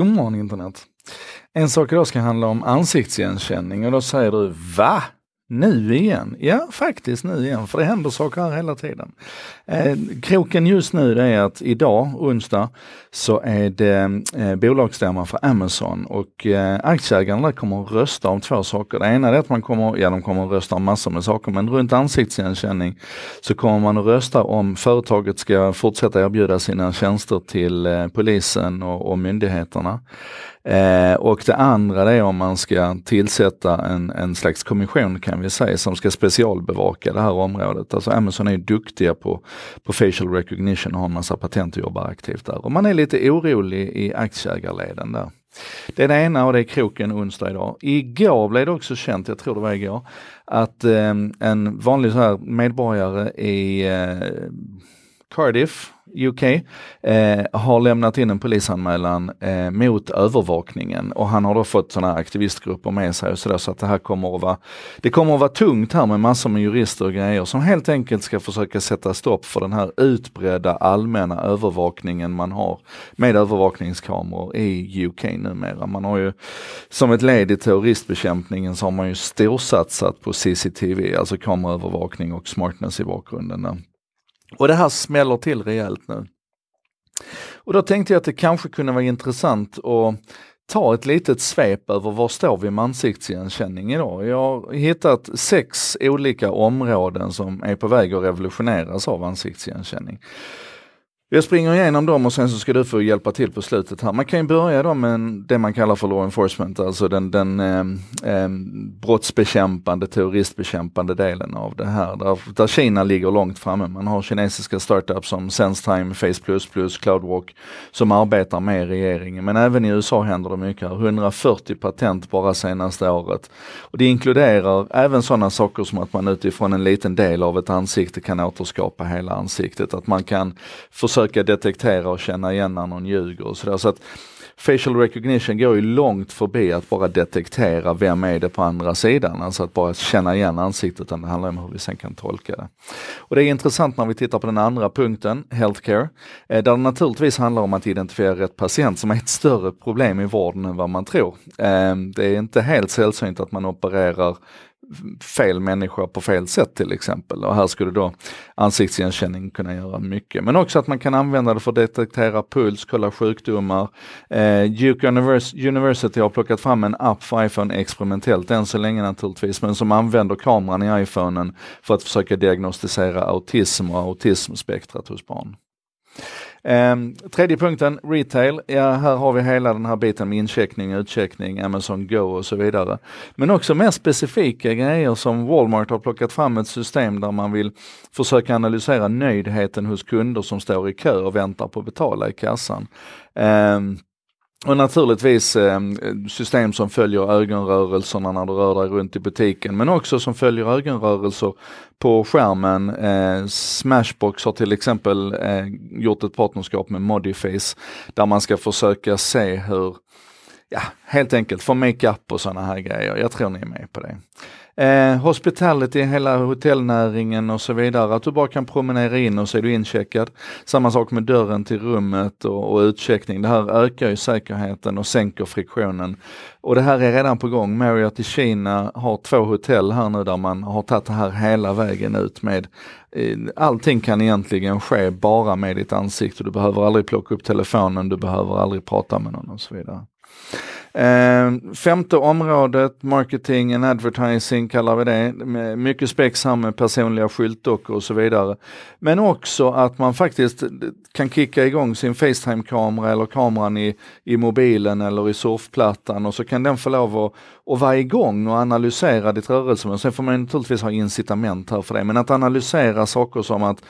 God morgon internet! En sak idag ska handla om ansiktsigenkänning och då säger du VA? Nu igen? Ja, faktiskt nu igen, för det händer saker här hela tiden. Eh, kroken just nu det är att idag, onsdag, så är det eh, bolagsstämma för Amazon och eh, aktieägarna kommer att rösta om två saker. Det ena är att man kommer, ja de kommer att rösta om massor med saker, men runt ansiktsigenkänning så kommer man att rösta om företaget ska fortsätta erbjuda sina tjänster till eh, polisen och, och myndigheterna. Eh, och det andra det är om man ska tillsätta en, en slags kommission kan vi säga som ska specialbevaka det här området. Alltså Amazon är duktiga på, på facial recognition och har en massa patent och jobbar aktivt där. Och man är lite orolig i aktieägarleden där. Det är det ena och det är kroken onsdag idag. Igår blev det också känt, jag tror det var igår, att eh, en vanlig så här medborgare i eh, Cardiff UK eh, har lämnat in en polisanmälan eh, mot övervakningen och han har då fått sådana aktivistgrupper med sig och sådär. så att det här kommer att vara, det kommer att vara tungt här med massor med jurister och grejer som helt enkelt ska försöka sätta stopp för den här utbredda allmänna övervakningen man har med övervakningskameror i UK numera. Man har ju som ett led i terroristbekämpningen så har man ju storsatsat på CCTV, alltså kameraövervakning och smartness i bakgrunden. Där. Och det här smäller till rejält nu. Och då tänkte jag att det kanske kunde vara intressant att ta ett litet svep över var står vi med ansiktsigenkänning idag. Jag har hittat sex olika områden som är på väg att revolutioneras av ansiktsigenkänning. Jag springer igenom dem och sen så ska du få hjälpa till på slutet här. Man kan ju börja då med det man kallar för law enforcement, alltså den, den eh, eh, brottsbekämpande, terroristbekämpande delen av det här. Där, där Kina ligger långt framme. Man har kinesiska startups som SenseTime, Face++, Cloudwalk som arbetar med regeringen. Men även i USA händer det mycket här. 140 patent bara senaste året. Och Det inkluderar även sådana saker som att man utifrån en liten del av ett ansikte kan återskapa hela ansiktet. Att man kan försöka försöka detektera och känna igen när någon ljuger och sådär. Så att facial recognition går ju långt förbi att bara detektera vem är det på andra sidan, alltså att bara känna igen ansiktet, utan det handlar om hur vi sen kan tolka det. Och det är intressant när vi tittar på den andra punkten, healthcare, eh, där det naturligtvis handlar om att identifiera rätt patient som är ett större problem i vården än vad man tror. Ehm, det är inte helt sällsynt att man opererar fel människa på fel sätt till exempel. Och här skulle då ansiktsigenkänning kunna göra mycket. Men också att man kan använda det för att detektera puls, kolla sjukdomar. Eh, Duke University har plockat fram en app för iPhone experimentellt än så länge naturligtvis, men som använder kameran i iPhonen för att försöka diagnostisera autism och autismspektrat hos barn. Um, tredje punkten, retail. Ja, här har vi hela den här biten med incheckning, utcheckning, Amazon Go och så vidare. Men också mer specifika grejer som Walmart har plockat fram ett system där man vill försöka analysera nöjdheten hos kunder som står i kö och väntar på att betala i kassan. Um, och naturligtvis eh, system som följer ögonrörelserna när du rör dig runt i butiken men också som följer ögonrörelser på skärmen. Eh, Smashbox har till exempel eh, gjort ett partnerskap med Modiface där man ska försöka se hur, ja helt enkelt få makeup och sådana här grejer. Jag tror ni är med på det. Eh, hospitality, hela hotellnäringen och så vidare. Att du bara kan promenera in och så är du incheckad. Samma sak med dörren till rummet och, och utcheckning. Det här ökar ju säkerheten och sänker friktionen. Och det här är redan på gång. Marriott i Kina har två hotell här nu där man har tagit det här hela vägen ut med eh, Allting kan egentligen ske bara med ditt ansikte. Du behöver aldrig plocka upp telefonen, du behöver aldrig prata med någon och så vidare. Eh, femte området, marketing and advertising kallar vi det. Mycket spex här med personliga skyltdockor och så vidare. Men också att man faktiskt kan kicka igång sin Facetime-kamera eller kameran i, i mobilen eller i surfplattan och så kan den få lov att, att vara igång och analysera ditt rörelsemönster. Sen får man naturligtvis ha incitament här för det, men att analysera saker som att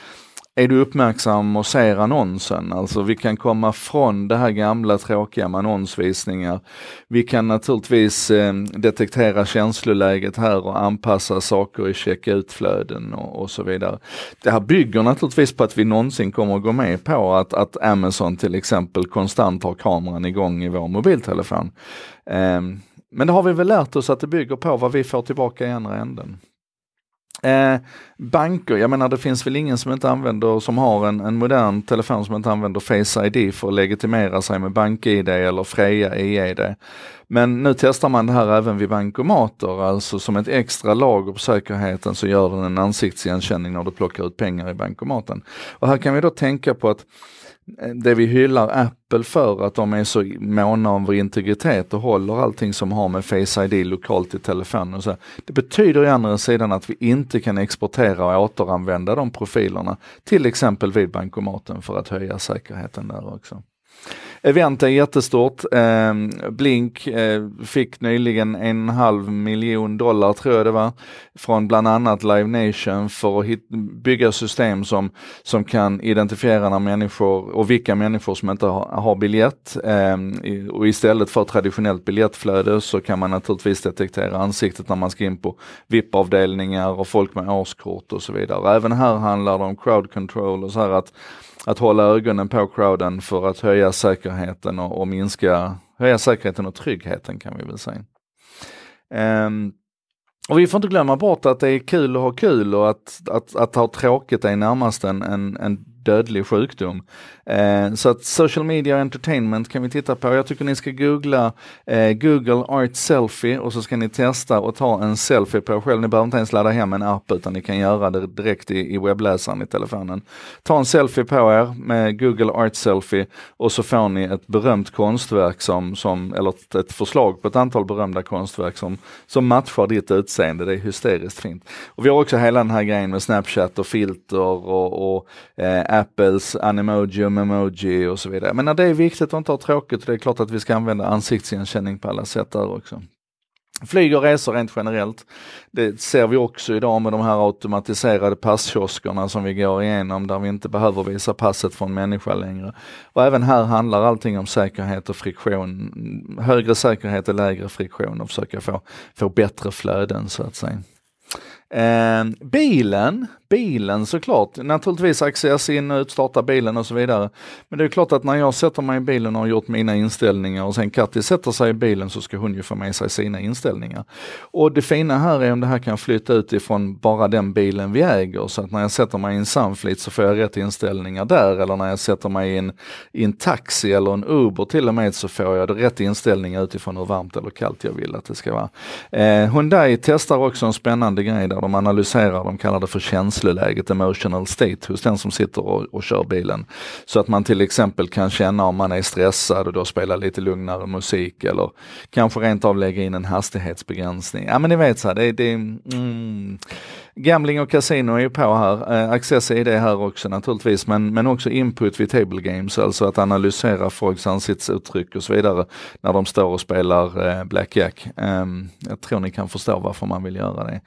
är du uppmärksam och ser annonsen, alltså vi kan komma från det här gamla tråkiga med annonsvisningar. Vi kan naturligtvis eh, detektera känsloläget här och anpassa saker i checkoutflöden och, och så vidare. Det här bygger naturligtvis på att vi någonsin kommer att gå med på att, att Amazon till exempel konstant har kameran igång i vår mobiltelefon. Eh, men det har vi väl lärt oss att det bygger på vad vi får tillbaka i andra änden. Eh, banker, jag menar det finns väl ingen som inte använder, som har en, en modern telefon som inte använder Face ID för att legitimera sig med BankID eller Freja EID. Men nu testar man det här även vid bankomater, alltså som ett extra lager på säkerheten så gör den en ansiktsigenkänning när du plockar ut pengar i bankomaten. Och här kan vi då tänka på att det vi hyllar Apple för, att de är så måna om vår integritet och håller allting som har med Face ID lokalt i telefonen. Och så. Det betyder i andra sidan att vi inte kan exportera och återanvända de profilerna, till exempel vid bankomaten för att höja säkerheten där också. Event är jättestort. Eh, Blink eh, fick nyligen en halv miljon dollar tror jag det var, från bland annat Live Nation för att hit, bygga system som, som kan identifiera när människor och vilka människor som inte har, har biljett. Eh, och istället för traditionellt biljettflöde så kan man naturligtvis detektera ansiktet när man ska in på VIP-avdelningar och folk med årskort och så vidare. Även här handlar det om crowd control och så här att att hålla ögonen på crowden för att höja säkerheten och, och minska, höja säkerheten och tryggheten kan vi väl säga. Um, och vi får inte glömma bort att det är kul att ha kul och att, att, att ha tråkigt är närmast en, en, en dödlig sjukdom. Eh, så att social media och entertainment kan vi titta på. Jag tycker ni ska googla eh, Google Art Selfie och så ska ni testa och ta en selfie på er själv. Ni behöver inte ens ladda hem en app utan ni kan göra det direkt i, i webbläsaren i telefonen. Ta en selfie på er med Google Art Selfie och så får ni ett berömt konstverk som, som eller ett, ett förslag på ett antal berömda konstverk som, som matchar ditt utseende. Det är hysteriskt fint. Och vi har också hela den här grejen med Snapchat och filter och, och eh, Apples Animoji och Memoji och så vidare. Men när det är viktigt att inte ha tråkigt, det är klart att vi ska använda ansiktsigenkänning på alla sätt där också. Flyg och resor rent generellt. Det ser vi också idag med de här automatiserade passkioskerna som vi går igenom där vi inte behöver visa passet från människa längre. Och även här handlar allting om säkerhet och friktion. Högre säkerhet och lägre friktion och försöka få, få bättre flöden så att säga. Eh, bilen, bilen såklart, naturligtvis access in och utstarta bilen och så vidare. Men det är klart att när jag sätter mig i bilen och har gjort mina inställningar och sen Katti sätter sig i bilen så ska hon ju få med sig sina inställningar. Och det fina här är om det här kan flytta ut ifrån bara den bilen vi äger så att när jag sätter mig i en Sunfleet så får jag rätt inställningar där eller när jag sätter mig i en, i en taxi eller en Uber till och med så får jag rätt inställningar utifrån hur varmt eller kallt jag vill att det ska vara. Eh, Hyundai testar också en spännande grej där de analyserar, de kallar det för känsloläget, emotional state, hos den som sitter och, och kör bilen. Så att man till exempel kan känna om man är stressad och då spela lite lugnare musik eller kanske rent av lägga in en hastighetsbegränsning. Ja men ni vet så här, det, det mm, Gambling och casino är ju på här. Eh, Access är det här också naturligtvis, men, men också input vid table games, alltså att analysera folks ansiktsuttryck och så vidare när de står och spelar eh, blackjack. Eh, jag tror ni kan förstå varför man vill göra det.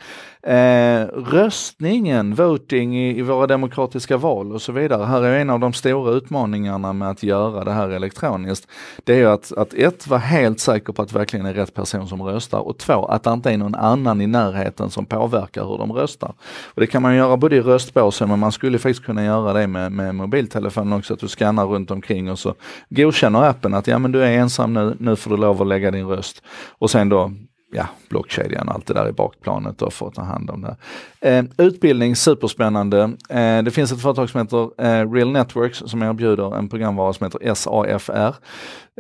Eh, röstningen, voting i, i, våra demokratiska val och så vidare. Här är en av de stora utmaningarna med att göra det här elektroniskt. Det är att, att ett, vara helt säker på att det verkligen är rätt person som röstar och två, att det inte är någon annan i närheten som påverkar hur de röstar. Och det kan man göra både i röstbåsen men man skulle faktiskt kunna göra det med, med mobiltelefonen också, att du skannar runt omkring och så godkänner appen att ja men du är ensam nu, nu får du lov att lägga din röst. Och sen då ja, blockkedjan och allt det där i bakplanet och för att ta hand om det. Eh, utbildning, superspännande. Eh, det finns ett företag som heter eh, Real Networks som erbjuder en programvara som heter SAFR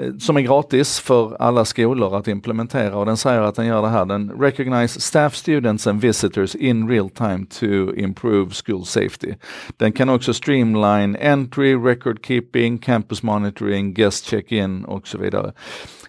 eh, som är gratis för alla skolor att implementera och den säger att den gör det här. Den recognize staff, students and visitors in real time to improve school safety. Den kan också streamline entry, record keeping, campus monitoring, guest check-in och så vidare.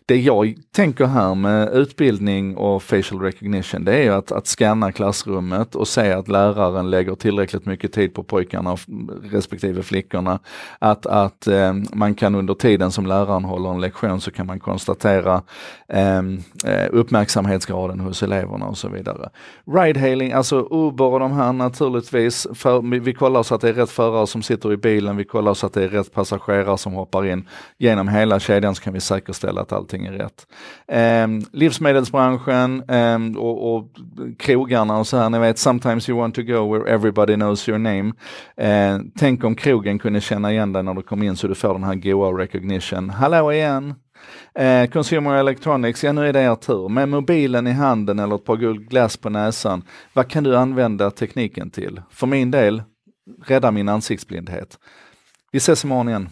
Det jag tänker här med utbildning och facial recognition, det är att, att scanna klassrummet och se att läraren lägger tillräckligt mycket tid på pojkarna respektive flickorna. Att, att eh, man kan under tiden som läraren håller en lektion så kan man konstatera ehm, eh, uppmärksamhetsgraden hos eleverna och så vidare. Ride-hailing, alltså Uber och de här naturligtvis, för, vi kollar så att det är rätt förare som sitter i bilen, vi kollar så att det är rätt passagerare som hoppar in. Genom hela kedjan så kan vi säkerställa att allting allting är rätt. Eh, livsmedelsbranschen eh, och, och krogarna och så här, ni vet, sometimes you want to go where everybody knows your name. Eh, tänk om krogen kunde känna igen dig när du kom in så du får den här goa recognition. Hallå igen! Eh, Consumer Electronics, ja nu är det er tur. Med mobilen i handen eller ett par guld glass på näsan, vad kan du använda tekniken till? För min del, rädda min ansiktsblindhet. Vi ses imorgon igen.